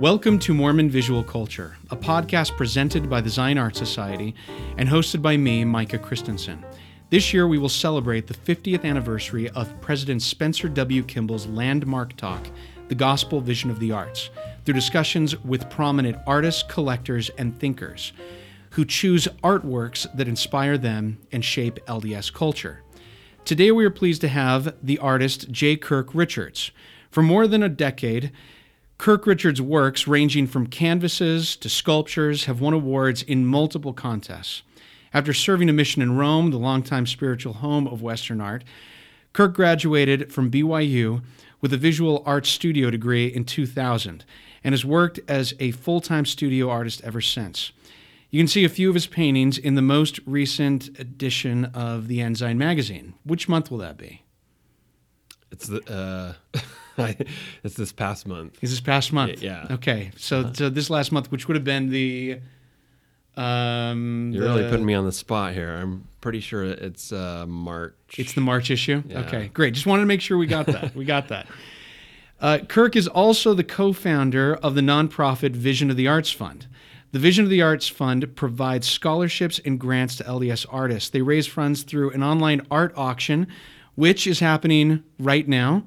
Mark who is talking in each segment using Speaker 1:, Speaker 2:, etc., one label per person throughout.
Speaker 1: Welcome to Mormon Visual Culture, a podcast presented by the Zion Art Society and hosted by me, Micah Christensen. This year, we will celebrate the 50th anniversary of President Spencer W. Kimball's landmark talk, The Gospel Vision of the Arts, through discussions with prominent artists, collectors, and thinkers who choose artworks that inspire them and shape LDS culture. Today, we are pleased to have the artist J. Kirk Richards. For more than a decade, Kirk Richards' works, ranging from canvases to sculptures, have won awards in multiple contests. After serving a mission in Rome, the longtime spiritual home of Western art, Kirk graduated from BYU with a visual arts studio degree in 2000 and has worked as a full time studio artist ever since. You can see a few of his paintings in the most recent edition of the Ensign magazine. Which month will that be?
Speaker 2: It's the uh, it's this past month.
Speaker 1: Is this past month?
Speaker 2: Yeah.
Speaker 1: Okay. So, uh-huh. so this last month, which would have been the.
Speaker 2: Um, You're the, really putting me on the spot here. I'm pretty sure it's uh, March.
Speaker 1: It's the March issue. Yeah. Okay, great. Just wanted to make sure we got that. we got that. Uh, Kirk is also the co-founder of the nonprofit Vision of the Arts Fund. The Vision of the Arts Fund provides scholarships and grants to LDS artists. They raise funds through an online art auction, which is happening right now.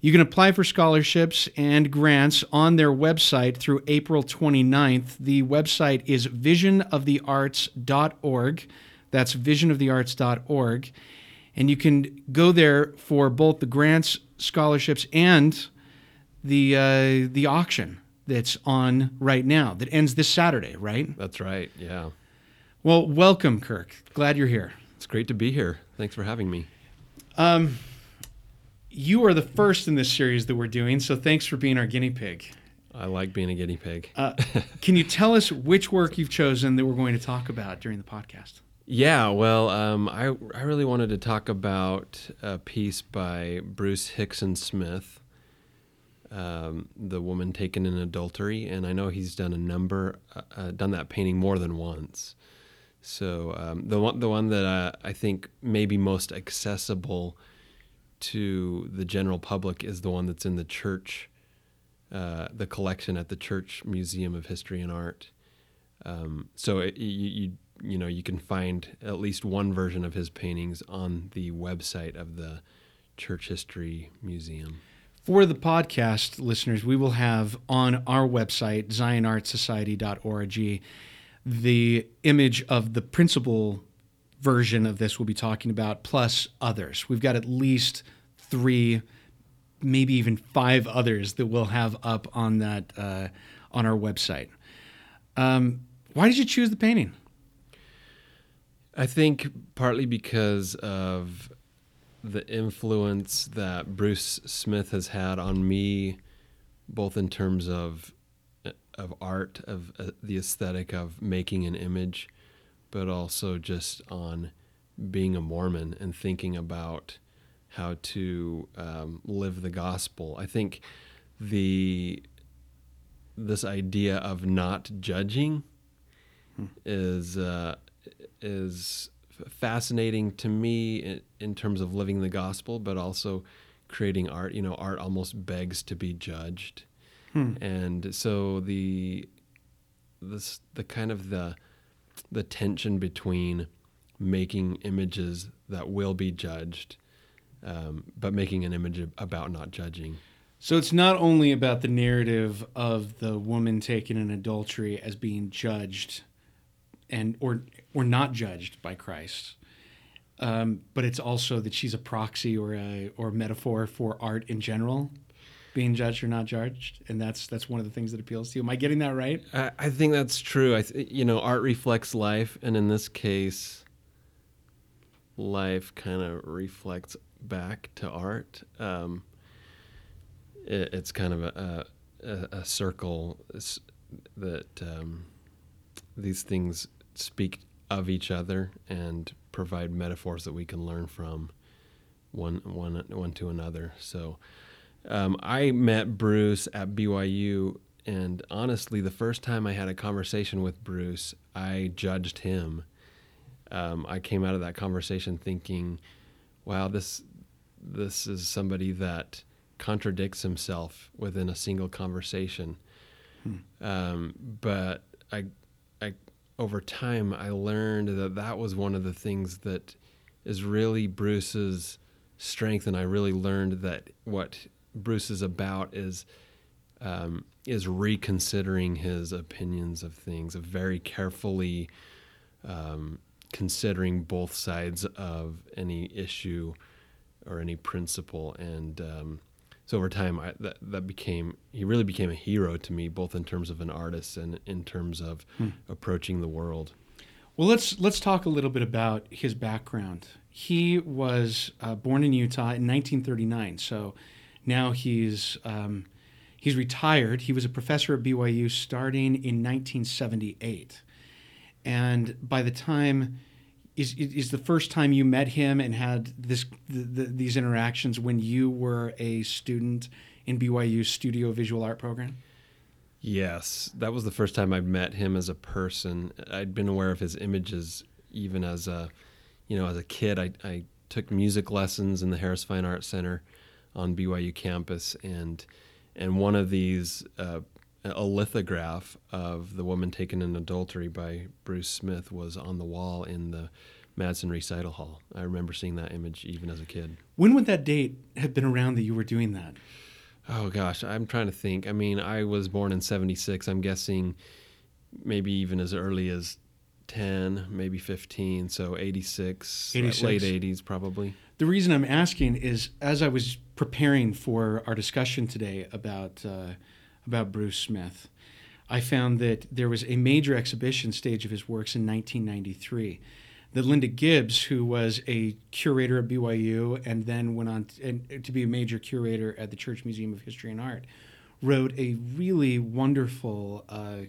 Speaker 1: You can apply for scholarships and grants on their website through April 29th. The website is visionofthearts.org. That's visionofthearts.org. And you can go there for both the grants, scholarships, and the uh, the auction that's on right now that ends this Saturday, right?
Speaker 2: That's right. Yeah.
Speaker 1: Well, welcome, Kirk. Glad you're here.
Speaker 2: It's great to be here. Thanks for having me.
Speaker 1: Um, you are the first in this series that we're doing, so thanks for being our guinea pig.
Speaker 2: I like being a guinea pig. uh,
Speaker 1: can you tell us which work you've chosen that we're going to talk about during the podcast?
Speaker 2: Yeah, well, um, I, I really wanted to talk about a piece by Bruce Hixson Smith, um, the woman taken in adultery, and I know he's done a number, uh, uh, done that painting more than once. So um, the one, the one that uh, I think may be most accessible to the general public is the one that's in the church, uh, the collection at the Church Museum of History and Art. Um, so it, you, you you know you can find at least one version of his paintings on the website of the Church History Museum.
Speaker 1: For the podcast listeners, we will have on our website, zionartsociety.org, the image of the principal version of this we'll be talking about, plus others. We've got at least three, maybe even five others that we'll have up on that uh, on our website. Um, why did you choose the painting?
Speaker 2: I think partly because of the influence that Bruce Smith has had on me, both in terms of of art, of uh, the aesthetic of making an image, but also just on being a Mormon and thinking about how to um, live the gospel. I think the this idea of not judging hmm. is uh, is fascinating to me in, in, terms of living the gospel, but also creating art. You know, art almost begs to be judged, hmm. and so the this the kind of the the tension between making images that will be judged um, but making an image about not judging.
Speaker 1: So it's not only about the narrative of the woman taken in adultery as being judged and or or not judged by Christ, um, but it's also that she's a proxy or a or a metaphor for art in general, being judged or not judged, and that's that's one of the things that appeals to you. Am I getting that right?
Speaker 2: I, I think that's true. I th- you know art reflects life, and in this case, life kind of reflects back to art. Um, it, it's kind of a, a, a circle that um, these things speak of each other and provide metaphors that we can learn from one one one to another. So um, I met Bruce at BYU, and honestly, the first time I had a conversation with Bruce, I judged him. Um, I came out of that conversation thinking, "Wow, this this is somebody that contradicts himself within a single conversation. Um, but I, I, over time, I learned that that was one of the things that is really Bruce's strength, and I really learned that what Bruce is about is um, is reconsidering his opinions of things, of very carefully um, considering both sides of any issue or any principle, and um, so over time, I, that that became he really became a hero to me, both in terms of an artist and in terms of hmm. approaching the world.
Speaker 1: Well, let's let's talk a little bit about his background. He was uh, born in Utah in 1939, so now he's um, he's retired. He was a professor at BYU starting in 1978, and by the time is is the first time you met him and had this the, the, these interactions when you were a student in BYU's studio visual art program?
Speaker 2: Yes, that was the first time I met him as a person. I'd been aware of his images even as a, you know, as a kid. I, I took music lessons in the Harris Fine Arts Center on BYU campus, and and one of these uh, a lithograph of the woman taken in adultery by Bruce Smith was on the wall in the Madsen Recital Hall. I remember seeing that image even as a kid.
Speaker 1: When would that date have been around that you were doing that?
Speaker 2: Oh gosh, I'm trying to think. I mean, I was born in 76. I'm guessing maybe even as early as 10, maybe 15, so 86, 86. late 80s probably.
Speaker 1: The reason I'm asking is as I was preparing for our discussion today about uh, about Bruce Smith. I found that there was a major exhibition stage of his works in 1993. That Linda Gibbs, who was a curator at BYU and then went on to, to be a major curator at the Church Museum of History and Art, wrote a really wonderful uh,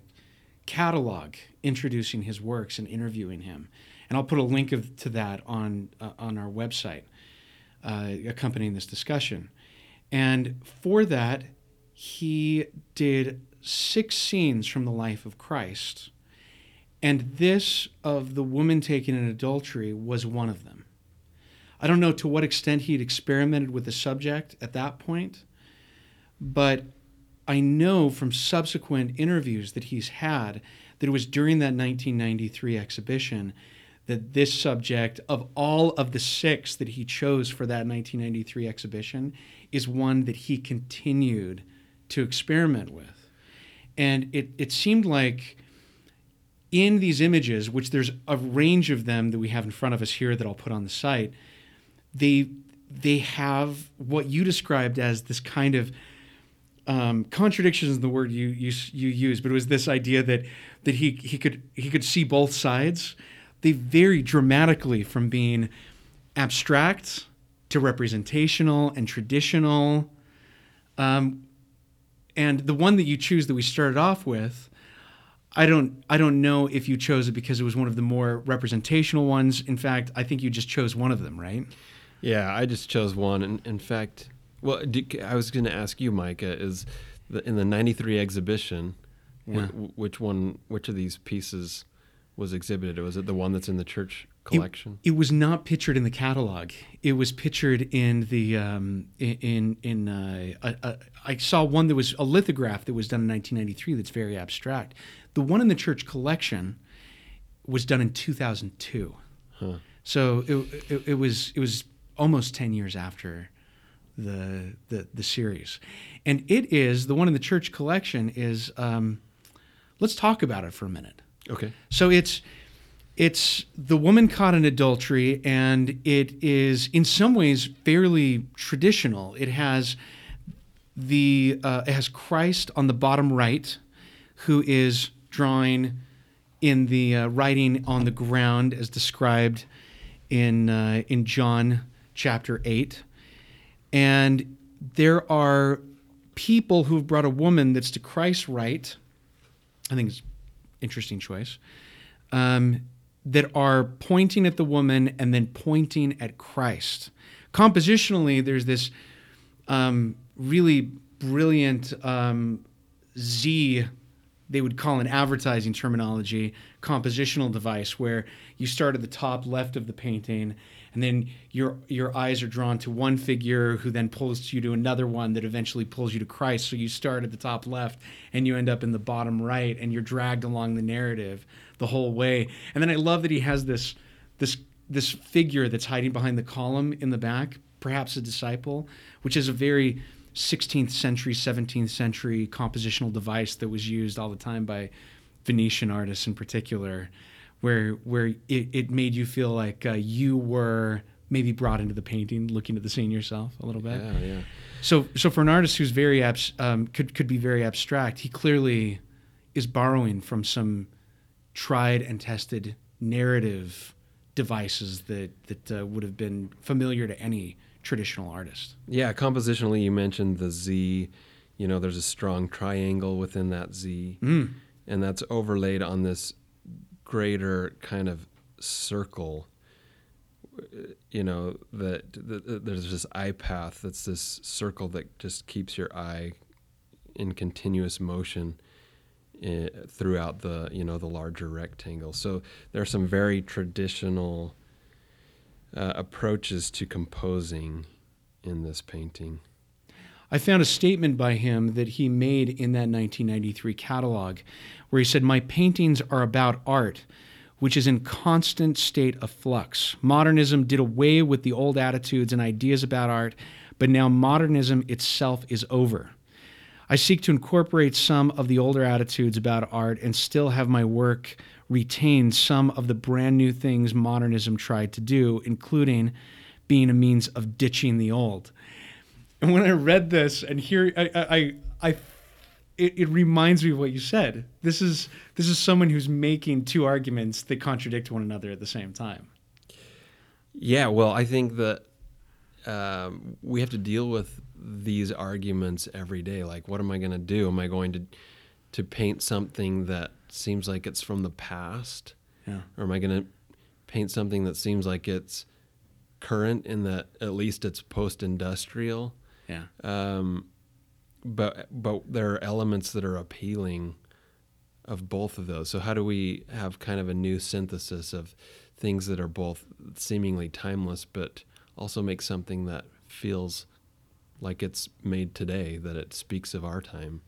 Speaker 1: catalog introducing his works and interviewing him. And I'll put a link of, to that on uh, on our website, uh, accompanying this discussion. And for that, he did six scenes from the life of Christ. And this of the woman taken in adultery was one of them. I don't know to what extent he'd experimented with the subject at that point, but I know from subsequent interviews that he's had that it was during that 1993 exhibition that this subject, of all of the six that he chose for that 1993 exhibition, is one that he continued to experiment with. And it, it seemed like in these images, which there's a range of them that we have in front of us here that I'll put on the site, they they have what you described as this kind of um, contradiction is the word you, you you use, but it was this idea that that he he could he could see both sides. They vary dramatically from being abstract to representational and traditional. Um, and the one that you choose that we started off with, I don't I don't know if you chose it because it was one of the more representational ones. In fact, I think you just chose one of them, right?
Speaker 2: Yeah, I just chose one. And in fact, well, I was going to ask you, Micah, is the, in the '93 exhibition, yeah. which one, which of these pieces was exhibited? Was it the one that's in the church collection?
Speaker 1: It, it, was not pictured in the catalog. It was pictured in the um, in in uh, a, a, I saw one that was a lithograph that was done in 1993. That's very abstract. The one in the church collection was done in 2002. Huh. So it, it, it was it was almost 10 years after the the the series, and it is the one in the church collection is. Um, let's talk about it for a minute.
Speaker 2: Okay.
Speaker 1: So it's it's the woman caught in adultery, and it is in some ways fairly traditional. It has the uh, it has Christ on the bottom right, who is drawing in the uh, writing on the ground as described in uh, in John chapter eight, and there are people who've brought a woman that's to Christ's right. I think it's interesting choice. Um, that are pointing at the woman and then pointing at Christ. Compositionally, there's this um, really brilliant um, Z they would call in advertising terminology compositional device, where you start at the top left of the painting, and then your your eyes are drawn to one figure who then pulls you to another one that eventually pulls you to Christ. So you start at the top left and you end up in the bottom right, and you're dragged along the narrative the whole way. And then I love that he has this this this figure that's hiding behind the column in the back, perhaps a disciple, which is a very 16th century, 17th century compositional device that was used all the time by Venetian artists in particular, where where it, it made you feel like uh, you were maybe brought into the painting, looking at the scene yourself a little bit.
Speaker 2: Yeah, yeah.
Speaker 1: So so for an artist who's very abs- um, could could be very abstract, he clearly is borrowing from some tried and tested narrative devices that that uh, would have been familiar to any traditional artist.
Speaker 2: Yeah, compositionally, you mentioned the Z. You know, there's a strong triangle within that Z,
Speaker 1: Mm.
Speaker 2: and that's overlaid on this greater kind of circle. You know that, that there's this eye path that's this circle that just keeps your eye in continuous motion eh, throughout the you know the larger rectangle. So there are some very traditional uh, approaches to composing in this painting.
Speaker 1: I found a statement by him that he made in that 1993 catalog where he said, My paintings are about art, which is in constant state of flux. Modernism did away with the old attitudes and ideas about art, but now modernism itself is over. I seek to incorporate some of the older attitudes about art and still have my work retain some of the brand new things modernism tried to do, including being a means of ditching the old. And when I read this and here, I, I, I, I it, it reminds me of what you said. This is this is someone who's making two arguments that contradict one another at the same time.
Speaker 2: Yeah, well, I think that um, we have to deal with these arguments every day. Like, what am I going to do? Am I going to to paint something that seems like it's from the past,
Speaker 1: Yeah.
Speaker 2: or am I going to paint something that seems like it's current in that at least it's post-industrial?
Speaker 1: Yeah.
Speaker 2: Um, but but there are elements that are appealing of both of those. So how do we have kind of a new synthesis of things that are both seemingly timeless, but also make something that feels like it's made today, that it speaks of our time?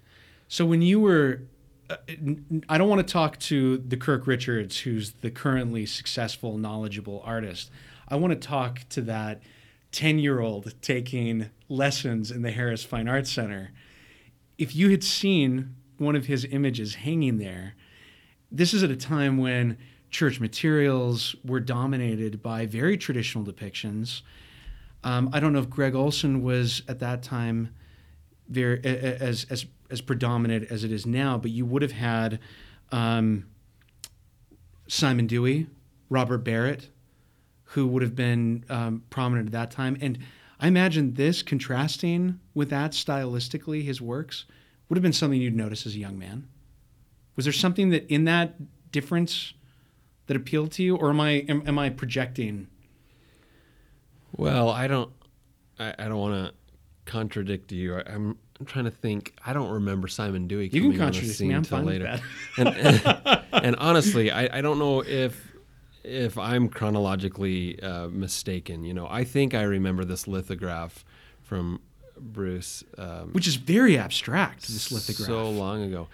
Speaker 1: So when you were, uh, I don't want to talk to the Kirk Richards, who's the currently successful, knowledgeable artist. I want to talk to that 10 year old taking lessons in the Harris Fine Arts Center. If you had seen one of his images hanging there, this is at a time when church materials were dominated by very traditional depictions. Um, I don't know if Greg Olsen was at that time very as as as predominant as it is now, but you would have had um, Simon Dewey, Robert Barrett, who would have been um, prominent at that time, and I imagine this contrasting with that stylistically, his works would have been something you'd notice as a young man. Was there something that in that difference that appealed to you, or am I am, am I projecting?
Speaker 2: Well, I don't, I, I don't want to contradict you. I, I'm, I'm trying to think. I don't remember Simon Dewey
Speaker 1: You
Speaker 2: coming on the scene
Speaker 1: me. I'm
Speaker 2: till
Speaker 1: fine with
Speaker 2: later.
Speaker 1: that.
Speaker 2: and, and, honestly, I, I don't know if if I'm chronologically uh, mistaken. You know, I think I remember this lithograph from Bruce. Um,
Speaker 1: Which is very abstract. This lithograph.
Speaker 2: so long ago.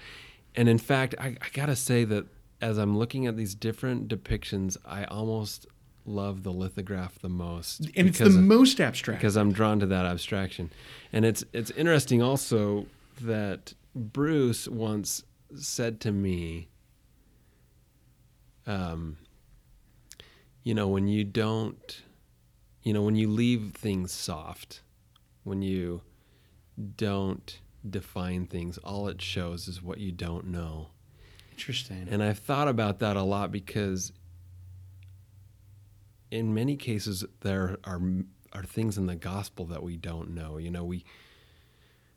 Speaker 2: And in fact, I, I gotta say that as I'm looking at these different depictions, I almost love the lithograph the most.
Speaker 1: and it's the
Speaker 2: because-
Speaker 1: most abstract.
Speaker 2: because I'm drawn to that abstraction. And it's it's interesting also that Bruce once said to me, um, you know, when you don't, you know, when you leave things soft, when you don't define things, all it shows is what you don't know.
Speaker 1: Interesting.
Speaker 2: And I've thought about that a lot because in many cases there are are things in the gospel that we don't know. You know, we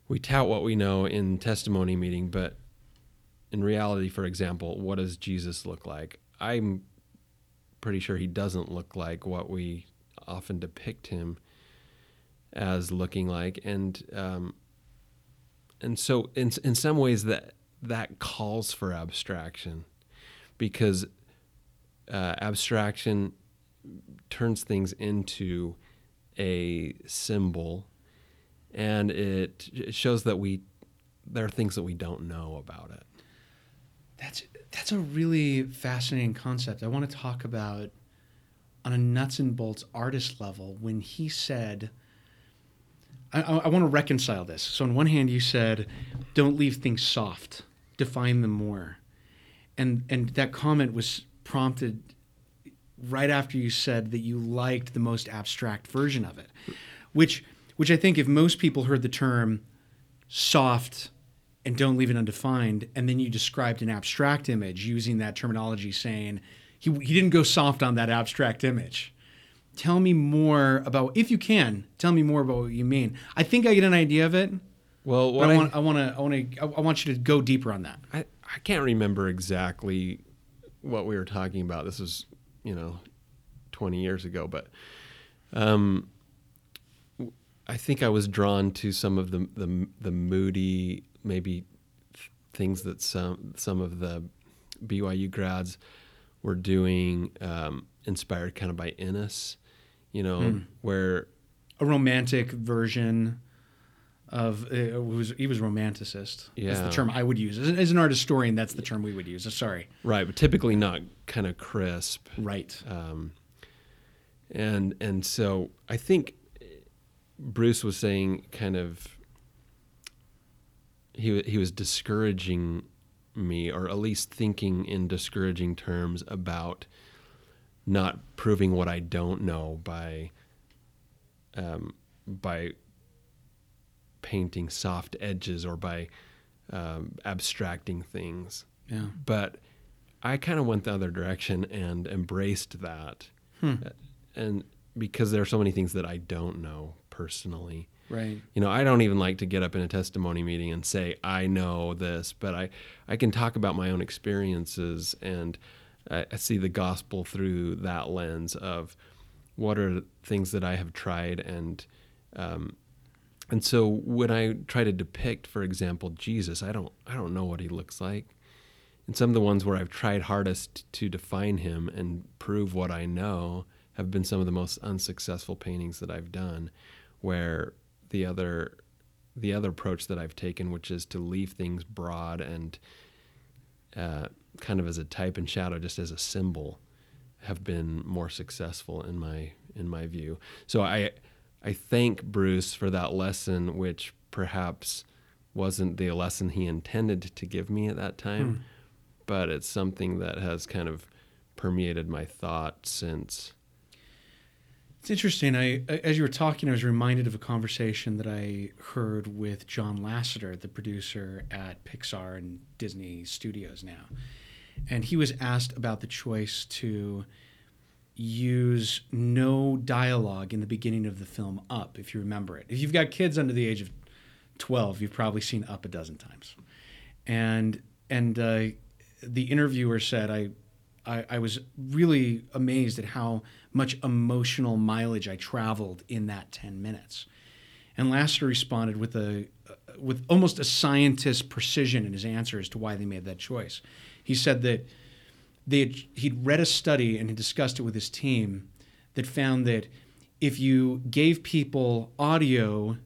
Speaker 2: we tout what we know in testimony meeting, but in reality, for example, what does Jesus look like? I'm pretty sure he doesn't look like what we often depict him as looking like, and um, and so in in some ways that that calls for abstraction because uh, abstraction turns things into a symbol and it, it shows that we there are things that we don't know about it
Speaker 1: That's that's a really fascinating concept. I want to talk about on a nuts and bolts artist level when he said. I, I, want to reconcile this. So on one hand, you said, "Don't leave things soft. Define them more," and and that comment was prompted right after you said that you liked the most abstract version of it, which which I think if most people heard the term soft and don't leave it undefined, and then you described an abstract image using that terminology, saying he, he didn't go soft on that abstract image. Tell me more about, if you can, tell me more about what you mean. I think I get an idea of it,
Speaker 2: well
Speaker 1: I
Speaker 2: I,
Speaker 1: want, I want to, I want to, I want you to go deeper on that.
Speaker 2: I, I can't remember exactly what we were talking about this was you know 20 years ago but um, I think I was drawn to some of the the, the moody maybe things that some some of the BYU grads were doing, um, inspired kind of by Inness, you know, where
Speaker 1: A romantic version of uh, it was he was romanticist. That's
Speaker 2: Yeah.
Speaker 1: the term I would use as an, as an art historian. That's the term we would use. Sorry,
Speaker 2: right, but typically not kind of crisp.
Speaker 1: right?
Speaker 2: um, and and so I think Bruce was saying kind of he he was discouraging me, or at least thinking in discouraging terms about not proving what I don't know by um, by painting soft edges or by um, abstracting things
Speaker 1: Yeah.
Speaker 2: but I kind of went the other direction and embraced that.
Speaker 1: Hmm.
Speaker 2: And because there are so many things that I don't know personally.
Speaker 1: Right.
Speaker 2: You know, I don't even like to get up in a testimony meeting and say I know this, but I I can talk about my own experiences and I, I see the gospel through that lens of what are things that I have tried and um, and so when I try to depict, for example, Jesus, I don't I don't know what he looks like. And some of the ones where I've tried hardest to define him and prove what I know have been some of the most unsuccessful paintings that I've done, where the other the other approach that I've taken, which is to leave things broad and uh, kind of as a type and shadow, just as a symbol, have been more successful in my in my view. So I I thank Bruce for that lesson, which perhaps wasn't the lesson he intended to give me at that time, but it's something that has kind of permeated my thought since.
Speaker 1: It's interesting. I, as you were talking, I was reminded of a conversation that I heard with John Lasseter, the producer at Pixar and Disney Studios now, and he was asked about the choice to use no dialogue in the beginning of the film Up, if you remember it. If you've got kids under the age of twelve, you've probably seen Up a dozen times, and and uh, the interviewer said I I, I was really amazed at how much emotional mileage I traveled in that 10 minutes. And Lasseter responded with a uh, with almost a scientist's precision in his answer as to why they made that choice. He said that they had, he'd read a study and had discussed it with his team that found that if you gave people audio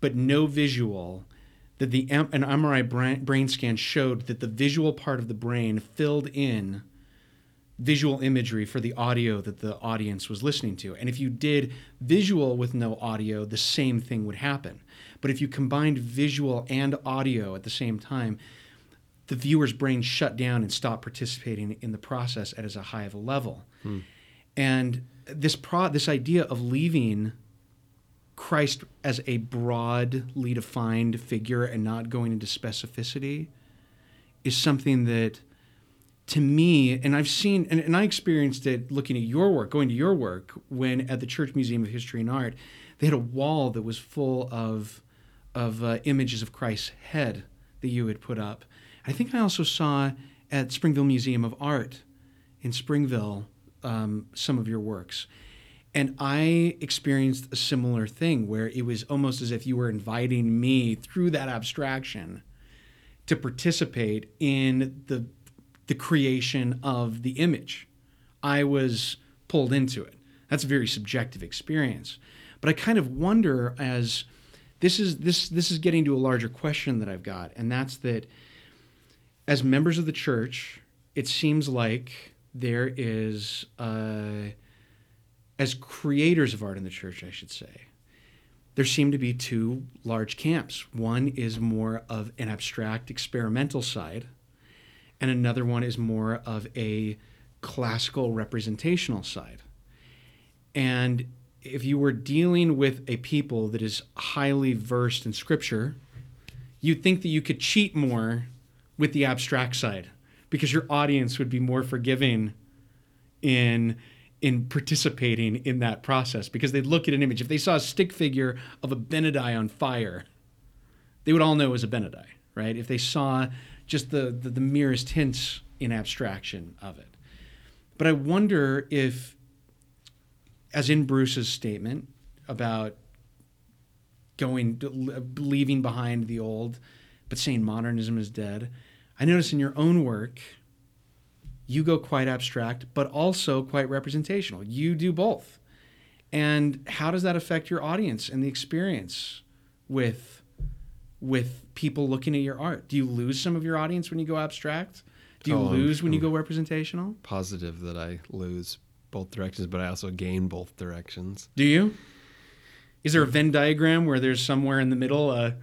Speaker 1: but no visual, that the M- an MRI brain, brain scan showed that the visual part of the brain filled in visual imagery for the audio that the audience was listening to. And if you did visual with no audio, the same thing would happen. But if you combined visual and audio at the same time, the viewer's brain shut down and stopped participating in the process at as a high of a level. Hmm. And this pro this idea of leaving Christ as a broadly defined figure and not going into specificity is something that to me, and I've seen, and, and I experienced it looking at your work, going to your work, when at the Church Museum of History and Art, they had a wall that was full of, of uh, images of Christ's head that you had put up. I think I also saw at Springville Museum of Art in Springville um, some of your works. And I experienced a similar thing where it was almost as if you were inviting me through that abstraction to participate in the the creation of the image. I was pulled into it. That's a very subjective experience. But I kind of wonder as this is this this is getting to a larger question that I've got, and that's that as members of the church, it seems like there is uh, as creators of art in the church, I should say, there seem to be two large camps. One is more of an abstract experimental side, and another one is more of a classical representational side. And if you were dealing with a people that is highly versed in scripture, you'd think that you could cheat more with the abstract side because your audience would be more forgiving in in participating in that process because they'd look at an image. If they saw a stick figure of Abinadi on fire they would all know it was Abinadi right? If they saw just the, the, the merest hints in abstraction of it. But i wonder if as in bruce's statement about going leaving behind the old but saying modernism is dead i notice in your own work you go quite abstract, but also quite representational. You do both. And how does that affect your audience and the experience with with people looking at your art? Do you lose some of your audience when you go abstract? Do you oh, lose I'm, when you go representational?
Speaker 2: Positive that I lose both directions, but I also gain both directions.
Speaker 1: Do you? Is there a Venn diagram where there's somewhere in the middle a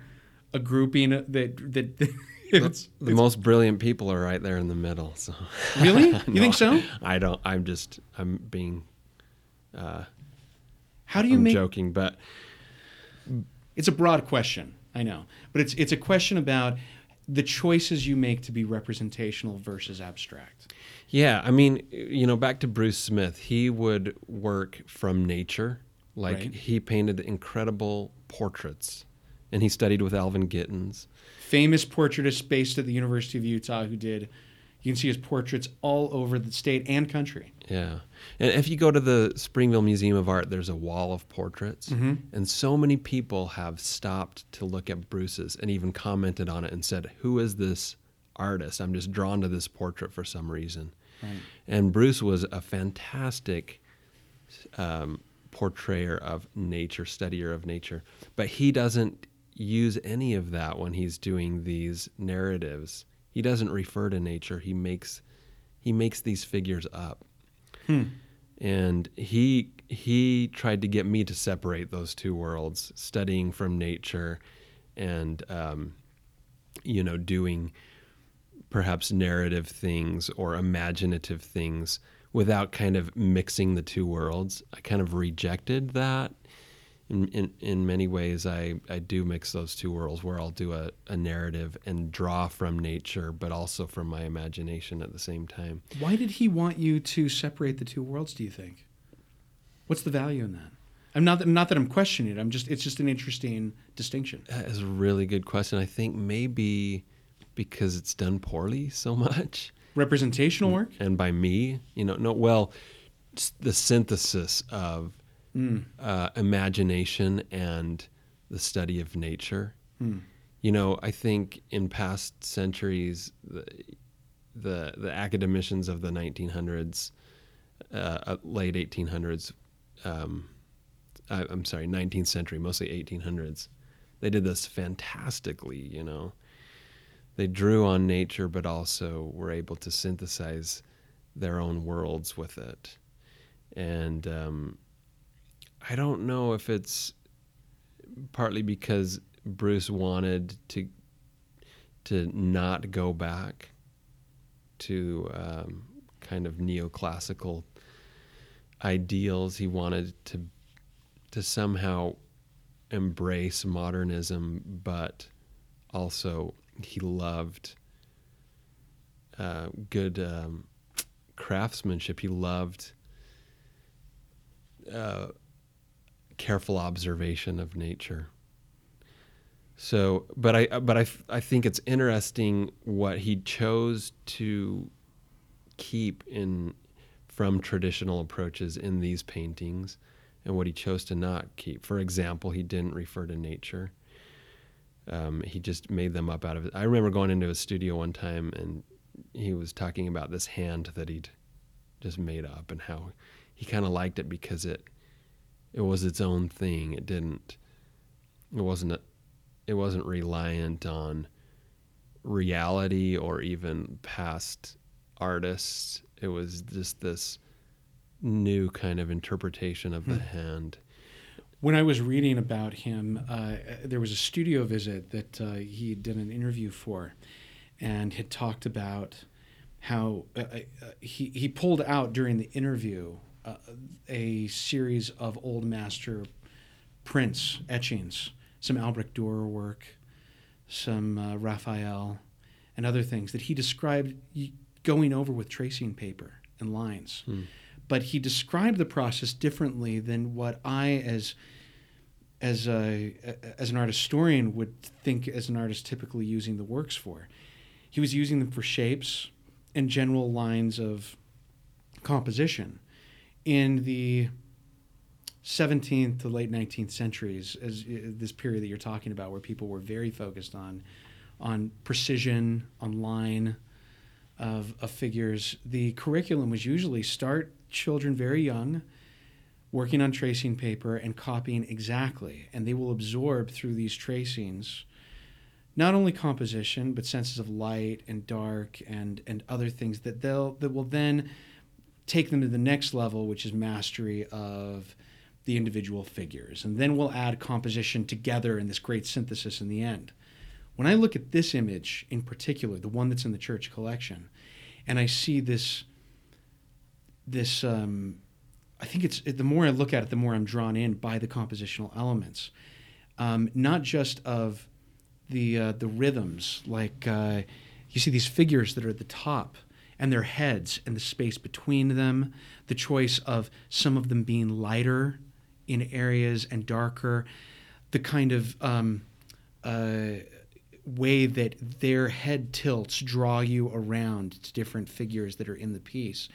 Speaker 1: a grouping that that
Speaker 2: the, the most brilliant people are right there in the middle. So
Speaker 1: really, you think so?
Speaker 2: I don't. I'm just. I'm being.
Speaker 1: Uh, How do you
Speaker 2: I'm
Speaker 1: make
Speaker 2: joking? But
Speaker 1: it's a broad question. I know, but it's it's a question about the choices you make to be representational versus abstract.
Speaker 2: Yeah, I mean, you know, back to Bruce Smith, he would work from nature. Like right. he painted incredible portraits, and he studied with Alvin Gittins
Speaker 1: famous portraitist based at the University of Utah who did. You can see his portraits all over the state and country.
Speaker 2: Yeah. And if you go to the Springville Museum of Art, there's a wall of portraits. Mm-hmm. And so many people have stopped to look at Bruce's and even commented on it and said, Who is this artist? I'm just drawn to this portrait for some reason. Right. And Bruce was a fantastic um, portrayer of nature, studier of nature. But he doesn't use any of that when he's doing these narratives. He doesn't refer to nature. He makes he makes these figures up. Hmm. And he he tried to get me to separate those two worlds, studying from nature and um, you know doing perhaps narrative things or imaginative things without kind of mixing the two worlds. I kind of rejected that in, in, in many ways, I, I do mix those two worlds where I'll do a, a narrative and draw from nature, but also from my imagination at the same time.
Speaker 1: Why did he want you to separate the two worlds, do you think? What's the value in that? I'm not that, not that I'm questioning it. I'm just it's just an interesting distinction.
Speaker 2: That is a really good question. I think maybe because it's done poorly so much.
Speaker 1: Representational work?
Speaker 2: And by me, you know, no well, the synthesis of mm. uh, imagination and the study of nature. Mm. You know, I think in past centuries, the the, the academicians of the 1900s, uh, uh late 1800s, um, I, I'm sorry, 19th century, mostly 1800s, they did this fantastically. You know, they drew on nature, but also were able to synthesize their own worlds with it. And um, I don't know if it's partly because Bruce wanted to to not go back to um, kind of neoclassical ideals. He wanted to to somehow embrace modernism, but also he loved uh, good um, craftsmanship. He loved uh, careful observation of nature. So, but I but I I think it's interesting what he chose to keep in from traditional approaches in these paintings and what he chose to not keep. For example, he didn't refer to nature. Um, he just made them up out of it. I remember going into his studio one time and he was talking about this hand that he'd just made up and how he kind of liked it because it it was its own thing. It didn't it wasn't a, it wasn't reliant on reality or even past artists. It was just this new kind of interpretation of the
Speaker 1: Hmm.
Speaker 2: hand.
Speaker 1: When I was reading about him, uh, there was a studio visit that uh, he did an interview for, and had talked about how uh, uh, he he pulled out during the interview uh, a series of old master prints etchings, some Albrecht Dürer work, some uh, Raphael, and other things that he described going over with tracing paper and lines.
Speaker 2: Hmm.
Speaker 1: But he described the process differently than what I, as as a as an art historian, would think as an artist typically using the works for. He was using them for shapes and general lines of composition. In the 17th to late 19th centuries, as uh, this period that you're talking about, where people were very focused on on precision, on line of, of figures, the curriculum was usually start children very young, working on tracing paper and copying exactly, and they will absorb through these tracings not only composition but senses of light and dark and and other things that they'll that will then take them to the next level, which is mastery of the individual figures. And then we'll add composition together in this great synthesis in the end. When I look at this image in particular, the one that's in the church collection, and I see this, this, um, I think it's the more I look at it, the more I'm drawn in by the compositional elements, um, not just of the uh, the rhythms. Like uh, you see these figures that are at the top, and their heads and the space between them, the choice of some of them being lighter in areas and darker, the kind of um, uh, way that their head tilts draw you around to different figures that are in the piece,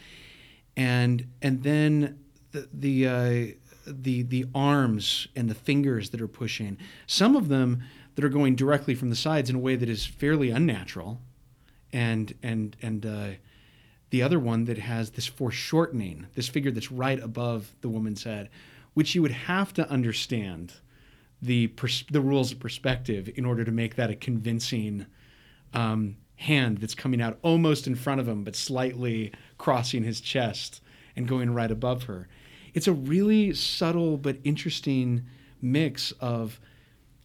Speaker 1: and and then the the uh, the the arms and the fingers that are pushing. Some of them that are going directly from the sides in a way that is fairly unnatural, and and and uh, the other one that has this foreshortening, this figure that's right above the woman's head, which you would have to understand the pers- the rules of perspective in order to make that a convincing um, hand that's coming out almost in front of him, but slightly crossing his chest and going right above her. It's a really subtle but interesting mix of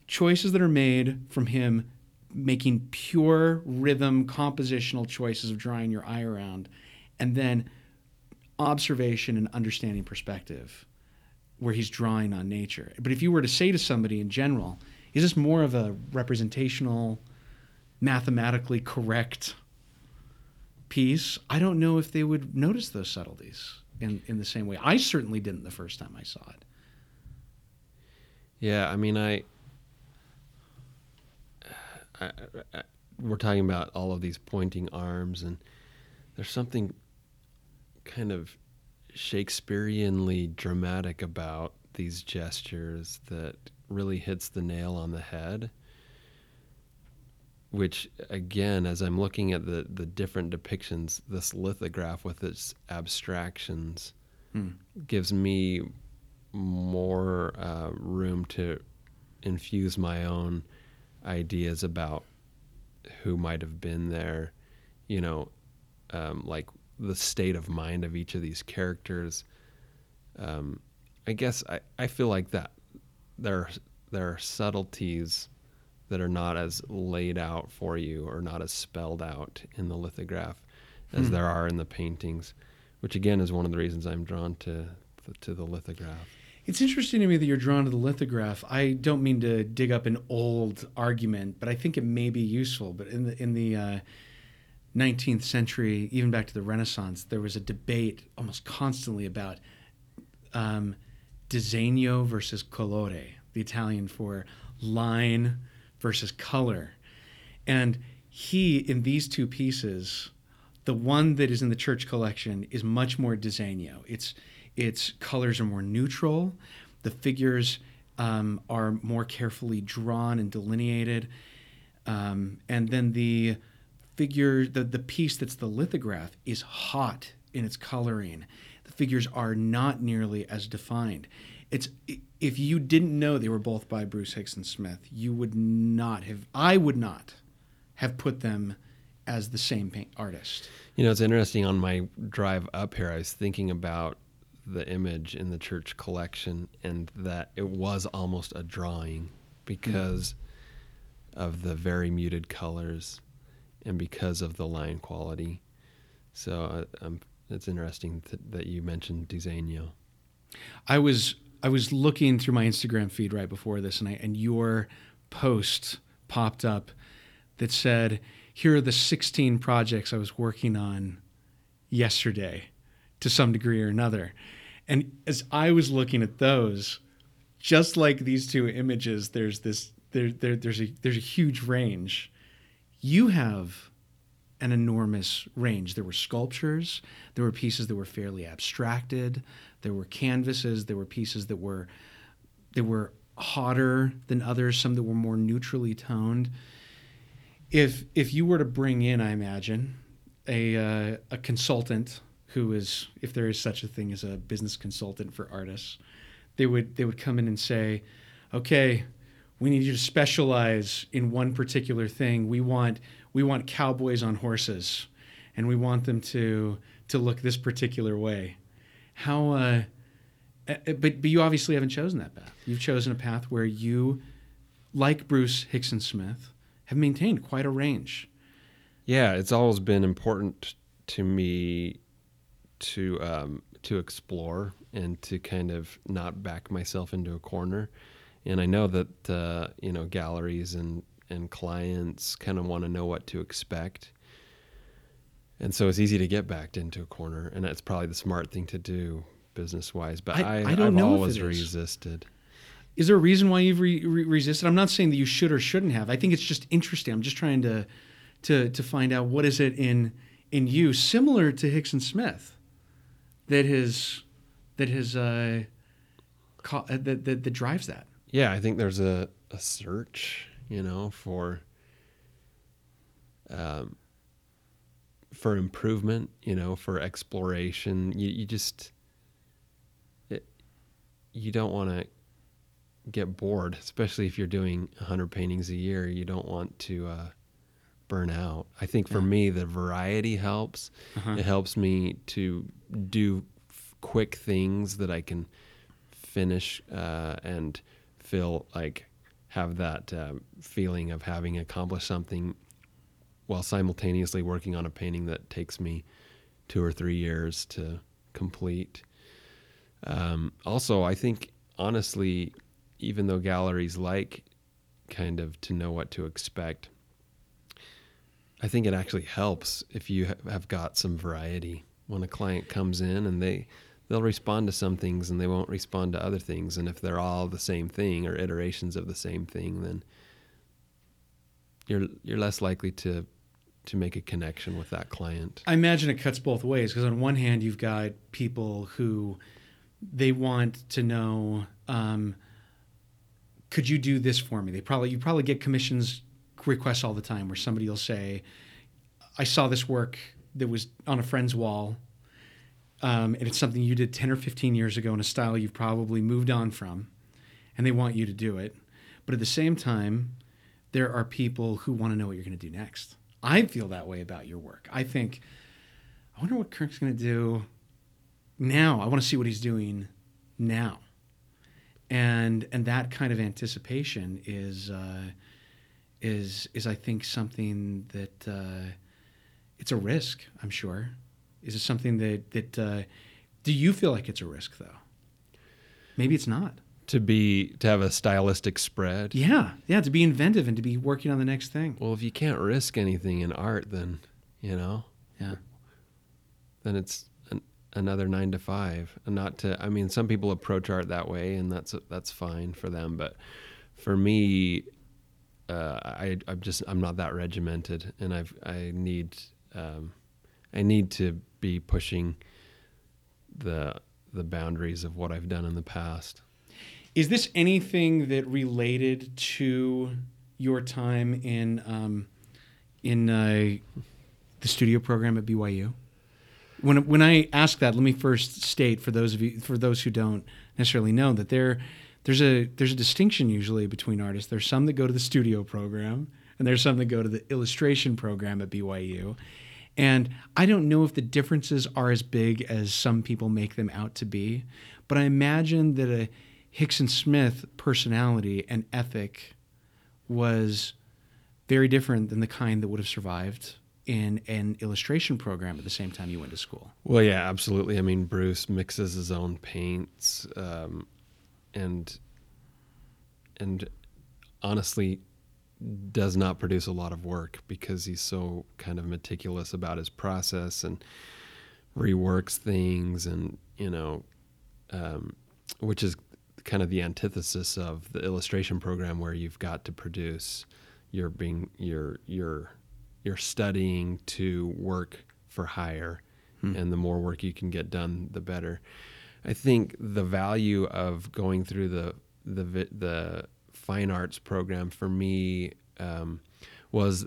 Speaker 1: choices that are made from him making pure rhythm compositional choices of drawing your eye around and then observation and understanding perspective where he's drawing on nature. But if you were to say to somebody in general is this more of a representational mathematically correct piece? I don't know if they would notice those subtleties in, in the same way. I certainly didn't the first time i saw it.
Speaker 2: Yeah, I mean, I, I, I, we're talking about all of these pointing arms, and there's something kind of Shakespeareanly dramatic about these gestures that really hits the nail on the head. Which, again, as I'm looking at the, the different depictions, this lithograph with its abstractions
Speaker 1: Hmm.
Speaker 2: gives me more uh, room to infuse my own ideas about who might have been there, you know, um, like the state of mind of each of these characters. Um, I guess I, I feel like that there there are subtleties that are not as laid out for you or not as spelled out in the lithograph as
Speaker 1: Hmm.
Speaker 2: there are in the paintings, which again is one of the reasons I'm drawn to to the lithograph.
Speaker 1: It's interesting to me that you're drawn to the lithograph. I don't mean to dig up an old argument, but I think it may be useful. But in the in the uh, 19th century, even back to the Renaissance, there was a debate almost constantly about um, disegno versus colore, the Italian for line versus color. And he, in these two pieces, the one that is in the church collection is much more disegno. Its its colors are more neutral. The figures um, are more carefully drawn and delineated. Um, and then the figure, the, the piece that's the lithograph, is hot in its coloring. The figures are not nearly as defined. It's if you didn't know they were both by Bruce Hixson Smith, you would not have. I would not have put them as the same paint artist.
Speaker 2: You know, it's interesting. On my drive up here, I was thinking about the image in the church collection and that it was almost a drawing because mm. of the very muted colors and because of the line quality. So uh, um, it's interesting th- that you mentioned Disegno.
Speaker 1: I was I was looking through my Instagram feed right before this, and I, and your post popped up that said, "Here are the 16 projects I was working on yesterday, to some degree or another." And as I was looking at those, just like these two images, there's this there, there there's a there's a huge range. You have an enormous range. There were sculptures, there were pieces that were fairly abstracted, there were canvases, there were pieces that were that were hotter than others, some that were more neutrally toned. If if you were to bring in, I imagine, a uh, a consultant who is, if there is such a thing as a business consultant for artists, they would they would come in and say, okay, we need you to specialize in one particular thing. We want we want cowboys on horses, and we want them to to look this particular way. How? Uh, uh, but but you obviously haven't chosen that path. You've chosen a path where you, like Bruce Hixson Smith, have maintained quite a range.
Speaker 2: Yeah, it's always been important to me to um, to explore and to kind of not back myself into a corner. And I know that uh, you know galleries and and clients kind of want to know what to expect. And so it's easy to get backed into a corner, and that's probably the smart thing to do business wise. But I, I, I don't I've always resisted.
Speaker 1: Is there a reason why you've re- re- resisted? I'm not saying that you should or shouldn't have. I think it's just interesting. I'm just trying to to to find out what is it in in you similar to Hixson Smith that has that has uh, uh, that, that that drives that.
Speaker 2: Yeah, I think there's a, a search, you know, for um, for improvement, you know, for exploration. You you just it, you don't want to get bored, especially if you're doing 100 paintings a year. You don't want to uh, burn out. I think for yeah. me, the variety helps. Uh-huh. It helps me to do f- quick things that I can finish uh, and feel like have that uh, feeling of having accomplished something while simultaneously working on a painting that takes me two or three years to complete. Um, also, I think honestly, even though galleries like kind of to know what to expect, I think it actually helps if you have got some variety. When a client comes in and they they'll respond to some things and they won't respond to other things, and if they're all the same thing or iterations of the same thing, then you're you're less likely to to make a connection with that client.
Speaker 1: I imagine it cuts both ways because on one hand you've got people who they want to know um, could you do this for me? They probably you probably get commissions requests all the time where somebody will say, I saw this work that was on a friend's wall, um, and it's something you did 10 or 15 years ago in a style you've probably moved on from, and they want you to do it. But at the same time, there are people who want to know what you're going to do next. I feel that way about your work. I think, I wonder what Kirk's going to do now. I want to see what he's doing now. And, and that kind of anticipation is uh, is is I think something that uh, it's a risk. I'm sure. Is it something that that uh, do you feel like it's a risk though? Maybe it's not.
Speaker 2: To be to have a stylistic spread.
Speaker 1: Yeah, yeah. To be inventive and to be working on the next thing.
Speaker 2: Well, if you can't risk anything in art, then you know.
Speaker 1: Yeah.
Speaker 2: Then it's an, another nine to five, and not to. I mean, some people approach art that way, and that's that's fine for them. But for me, uh, I I'm just I'm not that regimented, and I've I need um, I need to be pushing the the boundaries of what I've done in the past.
Speaker 1: Is this anything that related to your time in um, in uh, the studio program at BYU? When when I ask that, let me first state for those of you for those who don't necessarily know that there there's a there's a distinction usually between artists. There's some that go to the studio program, and there's some that go to the illustration program at BYU. And I don't know if the differences are as big as some people make them out to be, but I imagine that a Hixson Smith personality and ethic was very different than the kind that would have survived in an illustration program at the same time you went to school.
Speaker 2: Well, yeah, absolutely. I mean, Bruce mixes his own paints, um, and and honestly, does not produce a lot of work because he's so kind of meticulous about his process and reworks things, and you know, um, which is kind of the antithesis of the illustration program where you've got to produce. You're being you're you're you're studying to work for hire, hmm. and the more work you can get done, the better. I think the value of going through the the the fine arts program for me um, was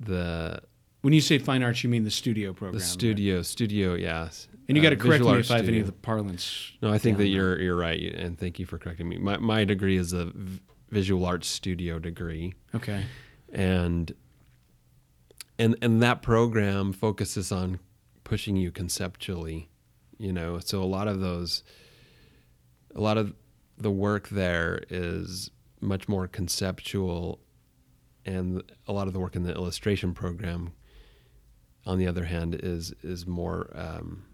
Speaker 2: the
Speaker 1: when you say fine arts, you mean the studio program.
Speaker 2: The studio, right? studio, yes.
Speaker 1: And you got to uh, correct me if I have any of the parlance.
Speaker 2: No, I think that you're you're right, and thank you for correcting me. My my degree is a visual arts studio degree.
Speaker 1: Okay.
Speaker 2: And and and that program focuses on pushing you conceptually, you know. So a lot of those, a lot of the work there is much more conceptual, and a lot of the work in the illustration program, on the other hand, is is more um,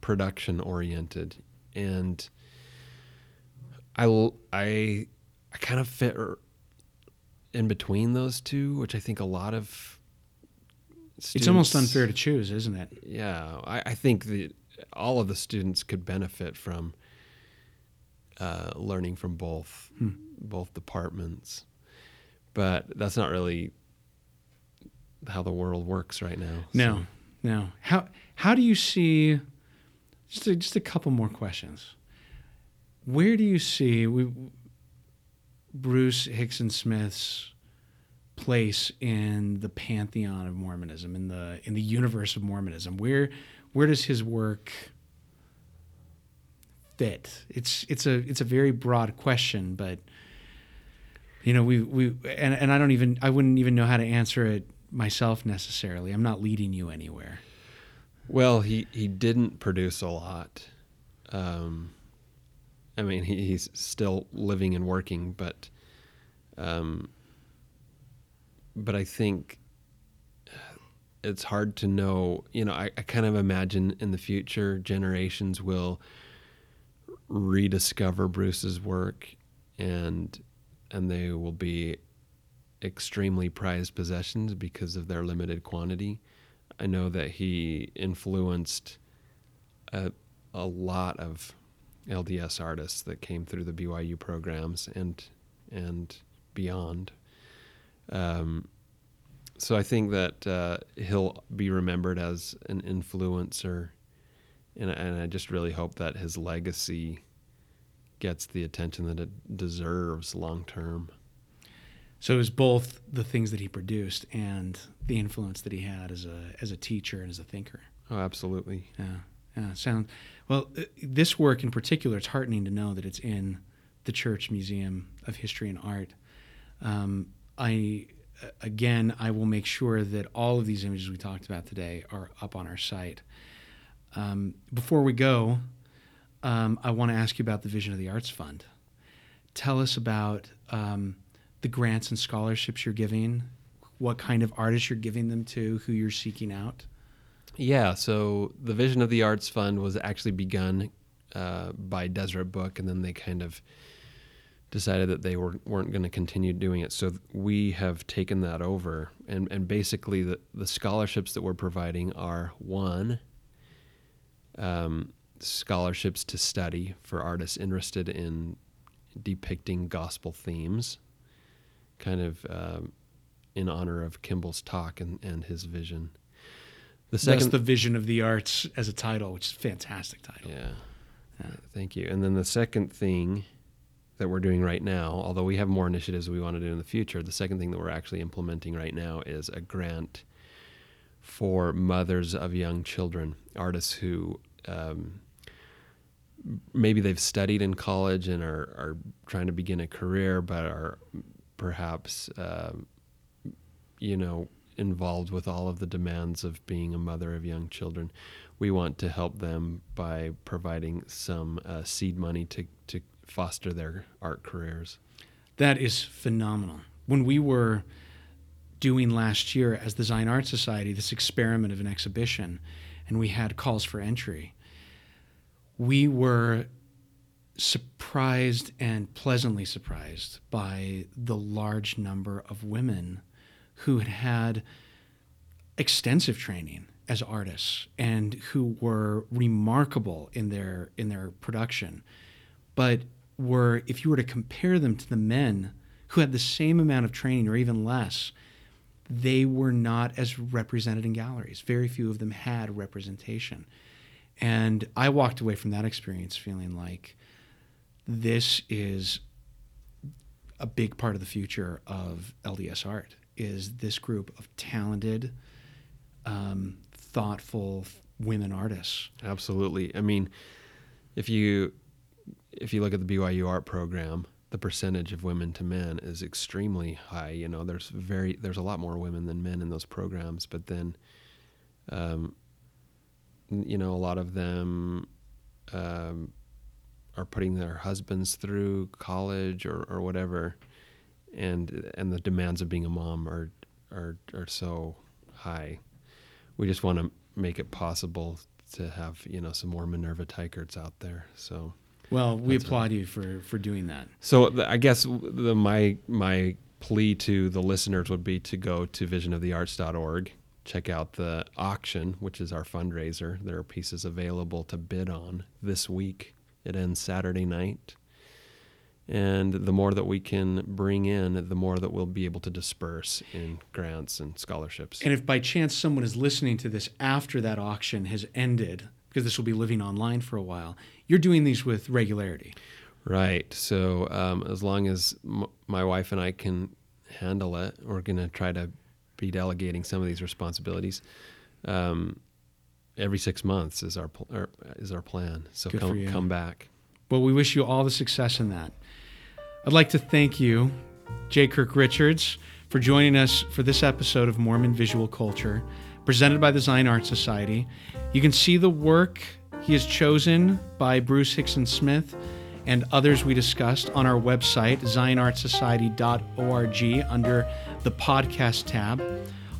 Speaker 2: production oriented, and I I I kind of fit in between those two, which I think a lot of
Speaker 1: students, it's almost unfair to choose, isn't it?
Speaker 2: Yeah, I, I think that all of the students could benefit from uh, learning from both hmm. both departments, but that's not really how the world works right now.
Speaker 1: No, so. no. How how do you see? Just a, just a couple more questions. Where do you see we Bruce Hixson Smith's place in the pantheon of Mormonism, in the in the universe of Mormonism? Where where does his work fit? It's it's a it's a very broad question, but you know we we and, and I don't even I wouldn't even know how to answer it myself necessarily. I'm not leading you anywhere.
Speaker 2: Well, he he didn't produce a lot. Um, I mean, he, he's still living and working, but, um, but I think it's hard to know. You know, I, I kind of imagine in the future generations will rediscover Bruce's work, and and they will be extremely prized possessions because of their limited quantity. I know that he influenced a, a lot of LDS artists that came through the BYU programs and and beyond. Um, so I think that uh, he'll be remembered as an influencer, and, and I just really hope that his legacy gets the attention that it deserves long term.
Speaker 1: So it was both the things that he produced and the influence that he had as a as a teacher and as a thinker.
Speaker 2: Oh, absolutely.
Speaker 1: Yeah. Yeah, sound well. Uh, this work in particular, it's heartening to know that it's in the Church Museum of History and Art. Um, I again, I will make sure that all of these images we talked about today are up on our site. Um, before we go, um, I want to ask you about the Vision of the Arts Fund. Tell us about um, the grants and scholarships you're giving, what kind of artists you're giving them to, who you're seeking out.
Speaker 2: Yeah, so the Vision of the Arts Fund was actually begun uh, by Deseret Book, and then they kind of decided that they were, weren't going to continue doing it. So we have taken that over, and, and basically the, the scholarships that we're providing are one, um, scholarships to study for artists interested in depicting gospel themes, kind of um, in honor of Kimball's talk and, and his vision.
Speaker 1: The second, That's the vision of the arts as a title, which is a fantastic title.
Speaker 2: Yeah. yeah. Thank you. And then the second thing that we're doing right now, although we have more initiatives we want to do in the future, the second thing that we're actually implementing right now is a grant for mothers of young children, artists who um, maybe they've studied in college and are, are trying to begin a career, but are perhaps, uh, you know, involved with all of the demands of being a mother of young children. We want to help them by providing some uh, seed money to, to foster their art careers.
Speaker 1: That is phenomenal. When we were doing last year as the Zion Art Society this experiment of an exhibition, and we had calls for entry, we were surprised and pleasantly surprised by the large number of women who had had extensive training as artists and who were remarkable in their in their production but were if you were to compare them to the men who had the same amount of training or even less they were not as represented in galleries. Very few of them had representation and i walked away from that experience feeling like this is a big part of the future of lds art is this group of talented, um, thoughtful women artists.
Speaker 2: Absolutely. I mean, if you if you look at the BYU art program, the percentage of women to men is extremely high. You know, there's very there's a lot more women than men in those programs, but then, um, you know, a lot of them um, are putting their husbands through college or, or whatever, and and the demands of being a mom are are are so high. We just want to make it possible to have you know some more Minerva Teicherts out there. So
Speaker 1: well, we applaud you for for doing that.
Speaker 2: So the, I guess the my my plea to the listeners would be to go to visionofthearts.org, check out the auction, which is our fundraiser. There are pieces available to bid on this week. It ends Saturday night. And the more that we can bring in, the more that we'll be able to disperse in grants and scholarships.
Speaker 1: And if by chance someone is listening to this after that auction has ended, because this will be living online for a while, you're doing these with regularity.
Speaker 2: Right. So um, as long as m- my wife and I can handle it, we're going to try to be delegating some of these responsibilities. Um, every six months is our pl- is our plan. So
Speaker 1: Good
Speaker 2: come come back.
Speaker 1: Well, we wish you all the success in that. I'd like to thank you, J. Kirk Richards, for joining us for this episode of Mormon Visual Culture, presented by the Zion Art Society. You can see the work he has chosen by Bruce Hixson Smith and others we discussed on our website, zionartsociety.org, under the podcast tab,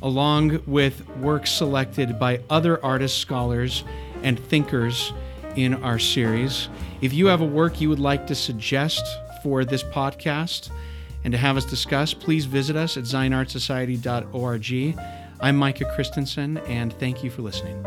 Speaker 1: along with works selected by other artists, scholars, and thinkers in our series. If you have a work you would like to suggest for this podcast and to have us discuss, please visit us at zionartsociety.org. I'm Micah Christensen, and thank you for listening.